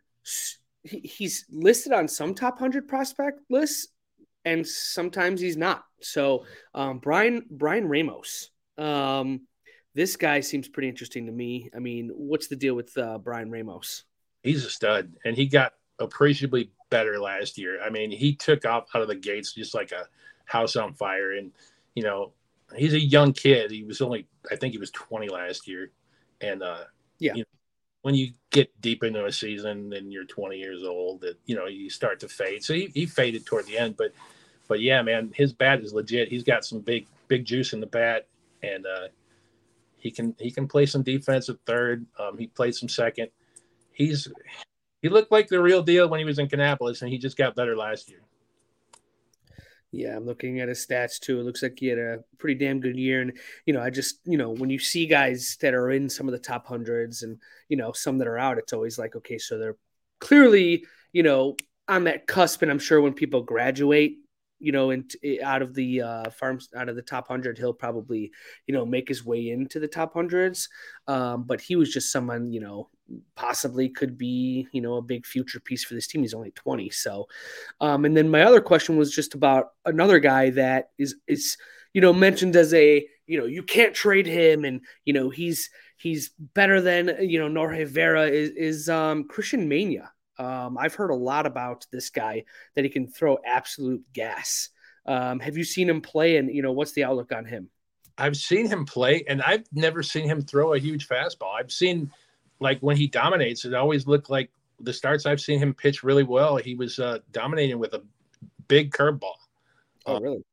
He's listed on some top hundred prospect lists, and sometimes he's not. So, um, Bryan Bryan Ramos. Um, this guy seems pretty interesting to me. I mean, what's the deal with uh, Bryan Ramos? He's a stud, and he got appreciably better last year. I mean, he took off out of the gates just like a house on fire. And, you know, he's a young kid. He was only, I think he was 20 last year. And, uh, yeah, you know, when you get deep into a season and you're 20 years old, that, you know, you start to fade. So he, he faded toward the end, but, but yeah, man, his bat is legit. He's got some big, big juice in the bat. And, uh, he can, he can play some defense at third. Um, he played some second. He's, he looked like the real deal when he was in Kannapolis, and he just got better last year. Yeah, I'm looking at his stats too. It looks like he had a pretty damn good year. And, you know, I just, you know, when you see guys that are in some of the top hundreds and, you know, some that are out, it's always like, okay, so they're clearly, you know, on that cusp. And I'm sure when people graduate, you know, and out of the uh, farms, out of the top hundred, he'll probably, you know, make his way into the top hundreds. Um, but he was just someone, you know, possibly could be, you know, a big future piece for this team. He's only 20. So, um, and then my other question was just about another guy that is, is, you know, mentioned as a, you know, you can't trade him and, you know, he's, he's better than, you know, Norge Vera is, is um, Cristian Mena. Um, I've heard a lot about this guy that he can throw absolute gas. Um, have you seen him play and, you know, what's the outlook on him? I've seen him play and I've never seen him throw a huge fastball. I've seen like when he dominates, it always looked like the starts I've seen him pitch really well. He was uh, dominating with a big curveball. Oh, uh, really?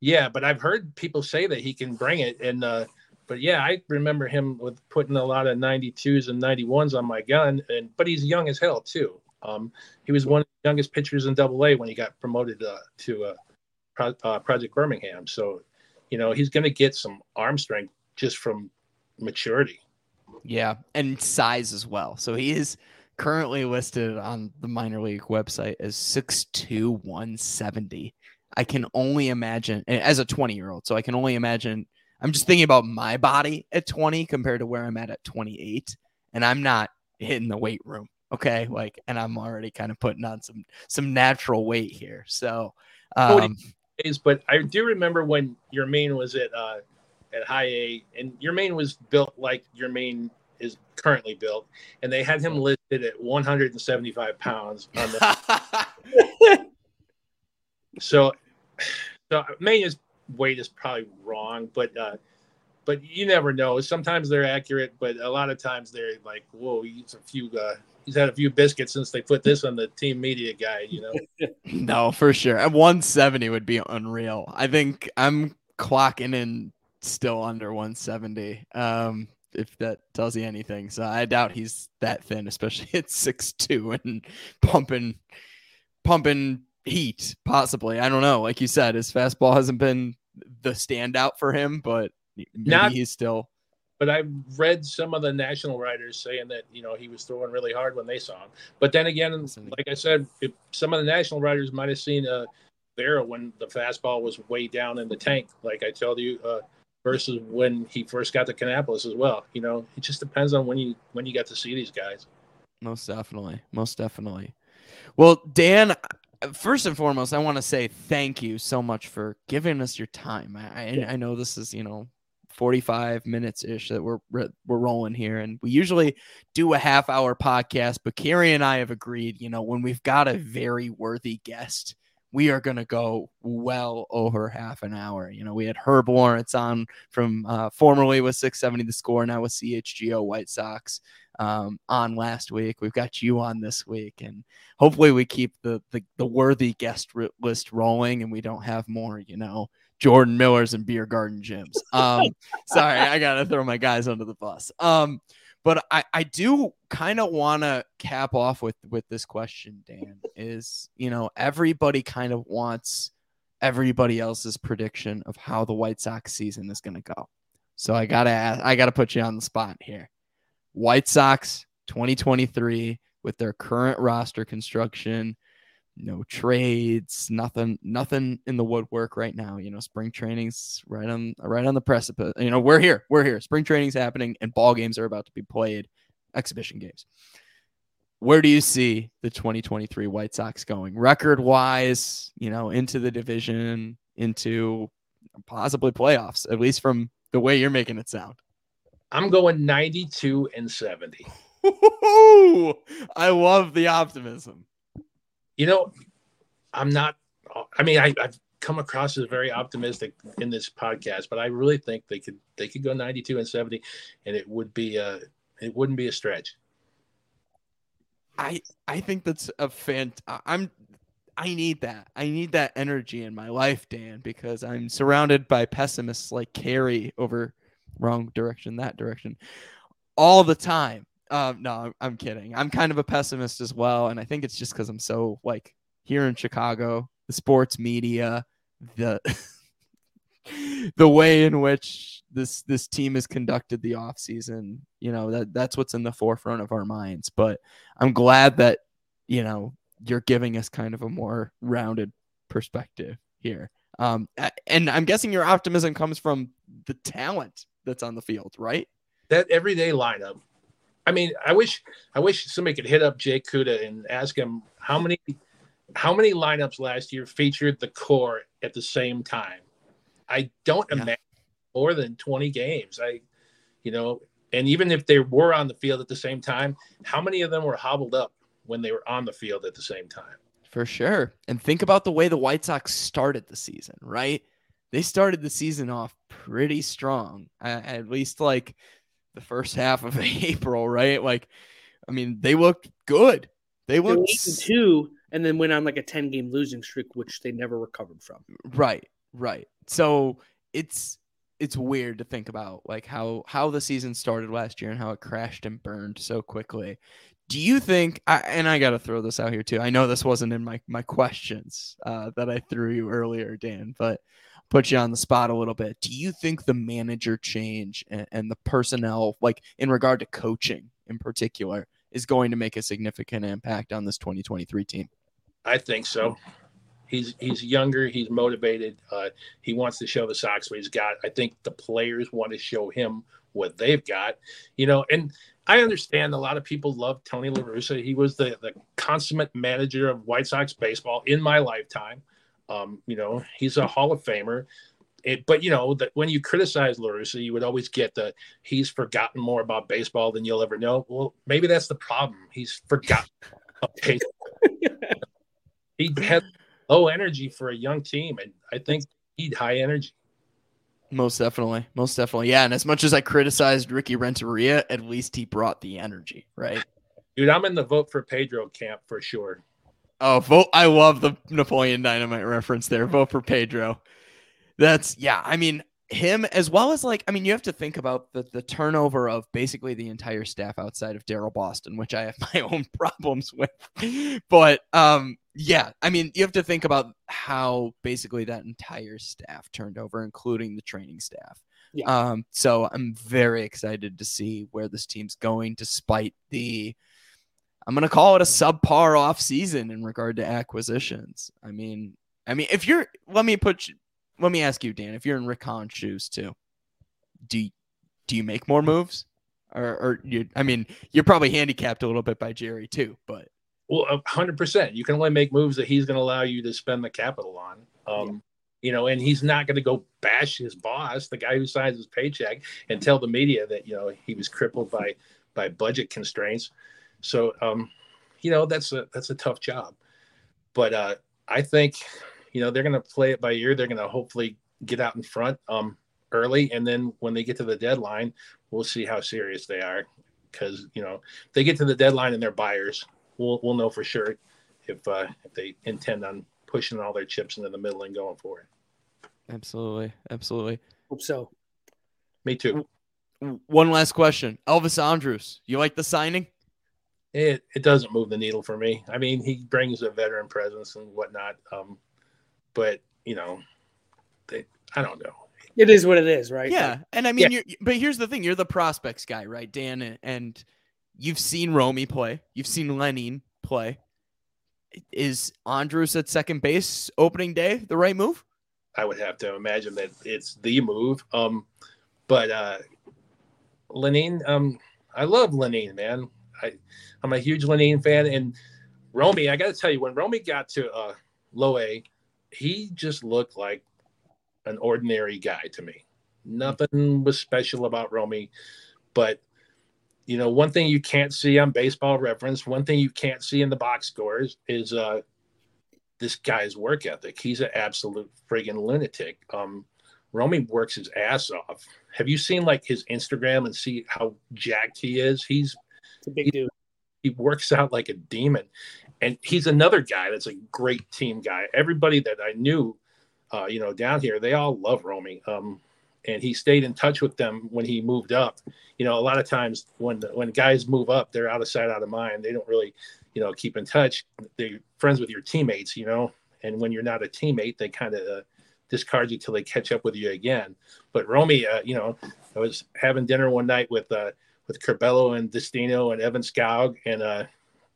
Yeah, but I've heard people say that he can bring it, and uh, but yeah, I remember him with putting a lot of 92s and 91s on my gun, and but he's young as hell too. Um, he was one of the youngest pitchers in Double A when he got promoted uh, to uh, Pro- uh, Project Birmingham. So, you know, he's going to get some arm strength just from maturity. Yeah, and size as well. So he is currently listed on the minor league website as 6'2, 170. I can only imagine as a 20 year old. So I can only imagine. I'm just thinking about my body at 20 compared to where I'm at at 28. And I'm not hitting the weight room. Okay. Like, and I'm already kind of putting on some, some natural weight here. So, um, but I do remember when Yermin was at, uh, at high A, and Yermin was built like Yermin is currently built, and they had him listed at 175 pounds on the. so, so Mena's weight is probably wrong, but uh, but you never know. Sometimes they're accurate, but a lot of times they're like, "Whoa, he's a few." Uh, he's had a few biscuits since they put this on the team media guide. You know. no, for sure. At 170 would be unreal. I think I'm clocking in still under 170. Um, if that tells you anything. So I doubt he's that thin, especially at six two and pumping pumping heat, possibly. I don't know. Like you said, his fastball hasn't been the standout for him, but maybe Not, he's still but I've read some of the national writers saying that you know he was throwing really hard when they saw him. But then again, like I said, if some of the national writers might have seen uh, Vera when the fastball was way down in the tank, like I told you uh, versus when he first got to Kannapolis as well. You know, it just depends on when you when you got to see these guys. Most definitely, most definitely. Well, Dan, first and foremost, I want to say thank you so much for giving us your time. I, I, I know this is you know 45 minutes ish that we're we're rolling here and we usually do a half hour podcast but Carrie and I have agreed you know when we've got a very worthy guest we are going to go well over half an hour. You know, we had Herb Lawrence on from uh, formerly with 670 the score, now with CHGO White Sox. um, on last week. We've got you on this week, and hopefully we keep the the, the worthy guest list rolling, and we don't have more, you know, Jordan Millers and beer garden gyms. Um, sorry, I gotta throw my guys under the bus. Um, but I, I do kind of want to cap off with with this question, Dan. Is you know everybody kind of wants everybody else's prediction of how the White Sox season is going to go. So I gotta ask, I gotta put you on the spot here. White Sox 2023 with their current roster construction, no trades, nothing, nothing in the woodwork right now. You know, spring training's right on right on the precipice. You know, we're here, we're here. Spring training's happening, and ball games are about to be played, exhibition games. Where do you see the 2023 White Sox going record wise? You know, into the division, into possibly playoffs, at least from the way you're making it sound. I'm going 92 and 70. I love the optimism. You know, I'm not, I mean, I, I've come across as very optimistic in this podcast, but I really think they could, they could go 92 and 70 and it would be a, it wouldn't be a stretch. I, I think that's a fan. I'm, I need that. I need that energy in my life, Dan, because I'm surrounded by pessimists like Carrie over wrong direction, that direction, all the time. Um, no, I'm, kidding. I'm kind of a pessimist as well, and I think it's just because I'm so like here in Chicago, the sports media, the the way in which this this team has conducted the off season, you know, that that's what's in the forefront of our minds. But I'm glad that you know you're giving us kind of a more rounded perspective here. Um, and I'm guessing your optimism comes from the talent that's on the field, right? That everyday lineup. I mean, I wish I wish somebody could hit up Jay Kuda and ask him how many how many lineups last year featured the core at the same time. I don't yeah. imagine more than 20 games. I you know, and even if they were on the field at the same time, how many of them were hobbled up when they were on the field at the same time? For sure. And think about the way the White Sox started the season, right? they started the season off pretty strong, at least like the first half of April, right? Like, I mean, they looked good. They looked they two, and then went on like a ten game losing streak, which they never recovered from. Right, right. So it's it's weird to think about like how how the season started last year and how it crashed and burned so quickly. Do you think? I, and I got to throw this out here too. I know this wasn't in my my questions uh, that I threw you earlier, Dan, but put you on the spot a little bit. Do you think the manager change and, and, the personnel, like in regard to coaching in particular, is going to make a significant impact on this 2023 team? I think so. He's he's younger. He's motivated. Uh, he wants to show the Sox what he's got. I think the players want to show him what they've got. You know, and I understand a lot of people love Tony La Russa. He was the the consummate manager of White Sox baseball in my lifetime. Um, you know, he's a Hall of Famer. It, but you know that when you criticize La Russa, you would always get that he's forgotten more about baseball than you'll ever know. Well, maybe that's the problem. He's forgotten. he had low energy for a young team, and I think he'd high energy. Most definitely, most definitely, yeah. And as much as I criticized Ricky Renteria, at least he brought the energy, right? Dude, I'm in the vote for Pedro camp for sure. Oh, vote! I love the Napoleon Dynamite reference there. Vote for Pedro. That's yeah. I mean him as well as like I mean you have to think about the the turnover of basically the entire staff outside of Daryl Boston, which I have my own problems with. But um, yeah, I mean you have to think about how basically that entire staff turned over, including the training staff. Yeah. Um, so I'm very excited to see where this team's going, despite the I'm going to call it a subpar off season in regard to acquisitions. I mean, I mean, if you're, let me put, you, let me ask you, Dan, if you're in Rick Hahn's shoes too, do you, do you make more moves, or, or you? I mean, you're probably handicapped a little bit by Jerry too, but well, hundred percent. You can only make moves that he's going to allow you to spend the capital on. Um, yeah. You know, and he's not going to go bash his boss, the guy who signs his paycheck, and tell the media that you know he was crippled by by budget constraints. So, um, you know, that's a that's a tough job. But uh, I think, you know, they're going to play it by ear. They're going to hopefully get out in front um, early, and then when they get to the deadline, we'll see how serious they are. because you know if they get to the deadline and they're buyers, we'll we'll know for sure if uh, if they intend on pushing all their chips into the middle and going for it. Absolutely, absolutely. Hope so. Me too. One last question, Elvis Andrus. You like the signing? It it doesn't move the needle for me. I mean, he brings a veteran presence and whatnot, um, but you know, they, I don't know. It is what it is, right? Yeah, and I mean, you're, but here's the thing: you're the prospects guy, right, Dan? And you've seen Romy play, you've seen Lenyn play. Is Andrus at second base opening day the right move? I would have to imagine that it's the move. Um, but uh, Lenyn, um, I love Lenyn, man. I, I'm a huge Lenyn fan, and Romy. I got to tell you, when Romy got to uh, low A, he just looked like an ordinary guy to me. Nothing was special about Romy, but you know, one thing you can't see on baseball reference, one thing you can't see in the box scores is uh, this guy's work ethic. He's an absolute friggin' lunatic. Um, Romy works his ass off. Have you seen like his Instagram and see how jacked he is? He's a big dude. He works out like a demon. And he's another guy that's a great team guy. Everybody that I knew, uh, you know, down here, they all love Romy. Um, and he stayed in touch with them when he moved up. You know, a lot of times when when guys move up, they're out of sight, out of mind. They don't really, you know, keep in touch. They're friends with your teammates, you know, and when you're not a teammate, they kind of uh, discard you till they catch up with you again. But Romy, uh, you know, I was having dinner one night with uh, with Curbelo and Destino and Evan Skoug and uh,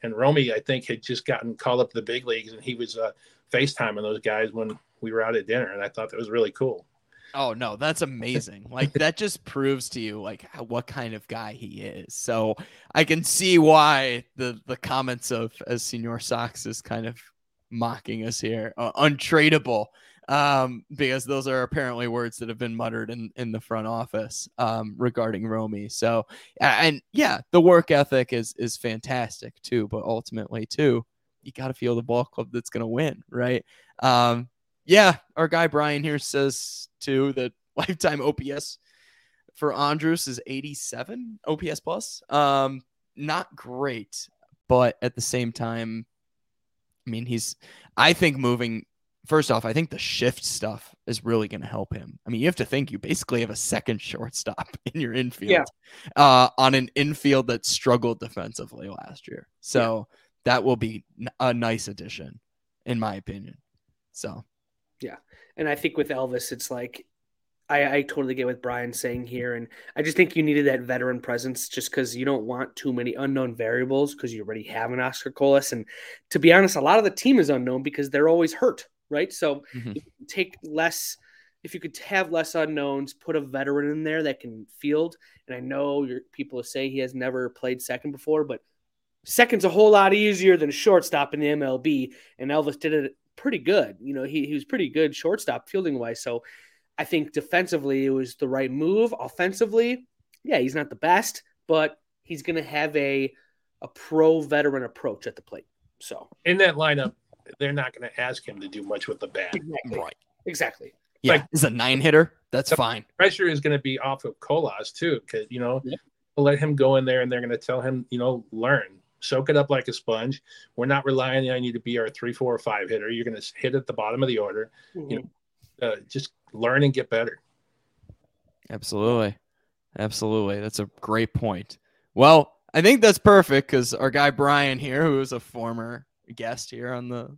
and Romy, I think had just gotten called up to the big leagues, and he was uh, FaceTiming those guys when we were out at dinner, and I thought that was really cool. Oh no, that's amazing. like that just proves to you like what kind of guy he is. So I can see why the the comments of as Senor Sox is kind of mocking us here, uh, untradeable, um, because those are apparently words that have been muttered in in the front office um, regarding Romy. So and yeah, the work ethic is is fantastic too, but ultimately too, you got to feel the ball club that's going to win, right? Um, yeah, our guy Brian here says too that lifetime OPS for Andrus is 87 OPS plus. Um, not great, but at the same time, I mean, he's, I think moving, first off, I think the shift stuff is really going to help him. I mean, you have to think you basically have a second shortstop in your infield yeah. uh, on an infield that struggled defensively last year. So yeah. that will be a nice addition, in my opinion. So yeah. And I think with Elvis, it's like I, I totally get what Brian's saying here. And I just think you needed that veteran presence just because you don't want too many unknown variables because you already have an Oscar Colas. And to be honest, a lot of the team is unknown because they're always hurt, right? So mm-hmm. take less if you could have less unknowns, put a veteran in there that can field. And I know your people say he has never played second before, but second's a whole lot easier than shortstop in the MLB. And Elvis did it pretty good. You know, he, he was pretty good shortstop fielding wise. So I think defensively it was the right move. Offensively, yeah, he's not the best, but he's going to have a a pro veteran approach at the plate. So in that lineup, they're not going to ask him to do much with the bat. Exactly. Right. Exactly. Yeah, like, he's a nine hitter. That's fine. Pressure is going to be off of Colas too, because you know, yeah. let him go in there and they're going to tell him, you know, learn soak it up like a sponge. We're not relying on you to be our three, four, or five hitter. You're going to hit at the bottom of the order. Mm-hmm. You know, uh, just learn and get better. Absolutely, absolutely. That's a great point. Well, I think that's perfect because our guy Brian here, who is a former guest here on the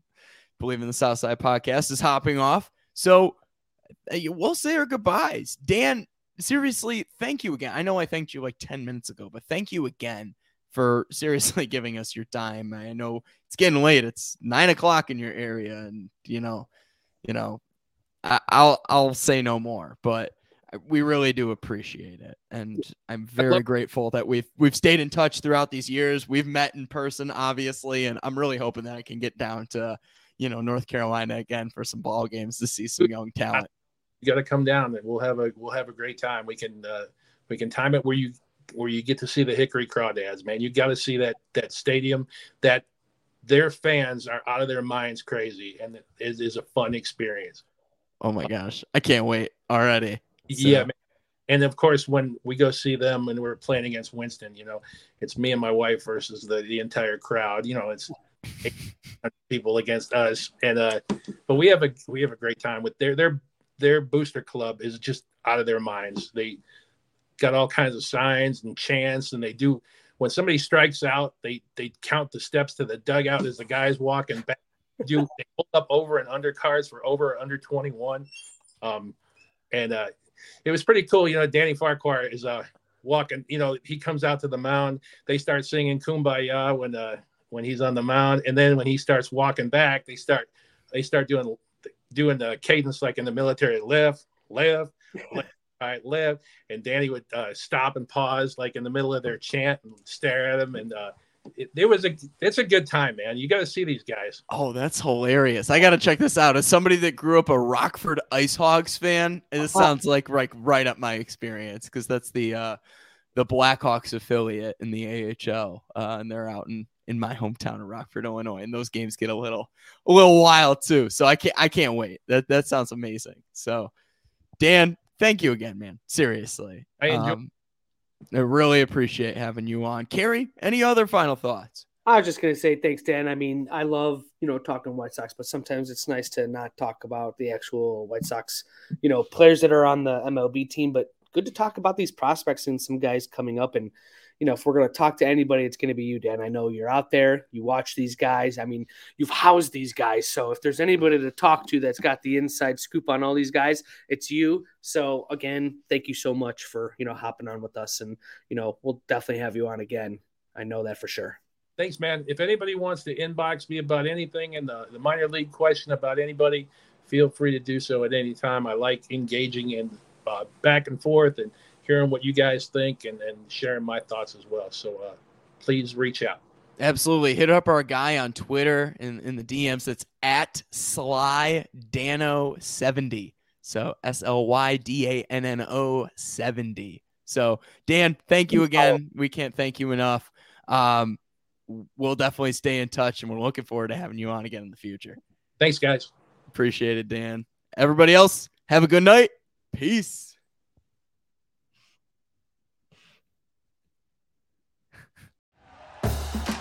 Believe in the Southside podcast, is hopping off. So uh, we'll say our goodbyes. Dan, seriously, thank you again. I know I thanked you like 10 minutes ago, but thank you again for seriously giving us your time. I know it's getting late. It's nine o'clock in your area, and you know, you know, I, will I'll say no more, but we really do appreciate it, and I'm very grateful that we've we've stayed in touch throughout these years. We've met in person, obviously, and I'm really hoping that I can get down to you know North Carolina again for some ball games to see some young talent. You got to come down, and we'll have a we'll have a great time. We can uh, we can time it where you where you get to see the Hickory Crawdads, man. You got to see that that stadium. That their fans are out of their minds crazy, and it is a fun experience. Oh my gosh, I can't wait already. So. Yeah, and of course, when we go see them and we're playing against Winston, you know, it's me and my wife versus the the entire crowd. You know, it's people against us, and uh, but we have a we have a great time with their their their booster club is just out of their minds. They got all kinds of signs and chants, and they do when somebody strikes out, they they count the steps to the dugout as the guys walking back. Do they pull up over and under cards for over or under twenty one, um, and uh, it was pretty cool. You know, Danny Farquhar is uh walking. You know, he comes out to the mound. They start singing "Kumbaya" when uh when he's on the mound, and then when he starts walking back, they start they start doing doing the cadence like in the military: left, left, left right, left. And Danny would uh, stop and pause like in the middle of their chant and stare at him and. Uh, it, it, was a it's a good time man. You got to see these guys. Oh that's hilarious. I gotta check this out. As somebody that grew up a rockford ice hogs fan this sounds like like right up my experience because that's the uh the blackhawks affiliate in the ahl uh and they're out in in my hometown of rockford illinois and those games get a little a little wild too. So i can't i can't wait. That that sounds amazing. So dan thank you again man. Seriously. I enjoy- um, I really appreciate having you on. Carrie, any other final thoughts? I was just going to say thanks, Dan. I mean, I love, you know, talking White Sox, but sometimes it's nice to not talk about the actual White Sox, you know, players that are on the MLB team, but good to talk about these prospects and some guys coming up and you know, if we're going to talk to anybody, it's going to be you, Dan. I know you're out there. You watch these guys. I mean, you've housed these guys. So if there's anybody to talk to that's got the inside scoop on all these guys, it's you. So again, thank you so much for, you know, hopping on with us. And, you know, we'll definitely have you on again. I know that for sure. Thanks, man. If anybody wants to inbox me about anything in the, the minor league question about anybody, feel free to do so at any time. I like engaging in uh, back and forth and – hearing what you guys think and, and sharing my thoughts as well. So uh, please reach out. Absolutely. Hit up our guy on Twitter in, in the DMs. That's at Sly Danno 70. So S L Y D A N N O 70. So, Dan, thank you again. We can't thank you enough. Um, we'll definitely stay in touch and we're looking forward to having you on again in the future. Thanks, guys. Appreciate it, Dan. Everybody else, have a good night. Peace.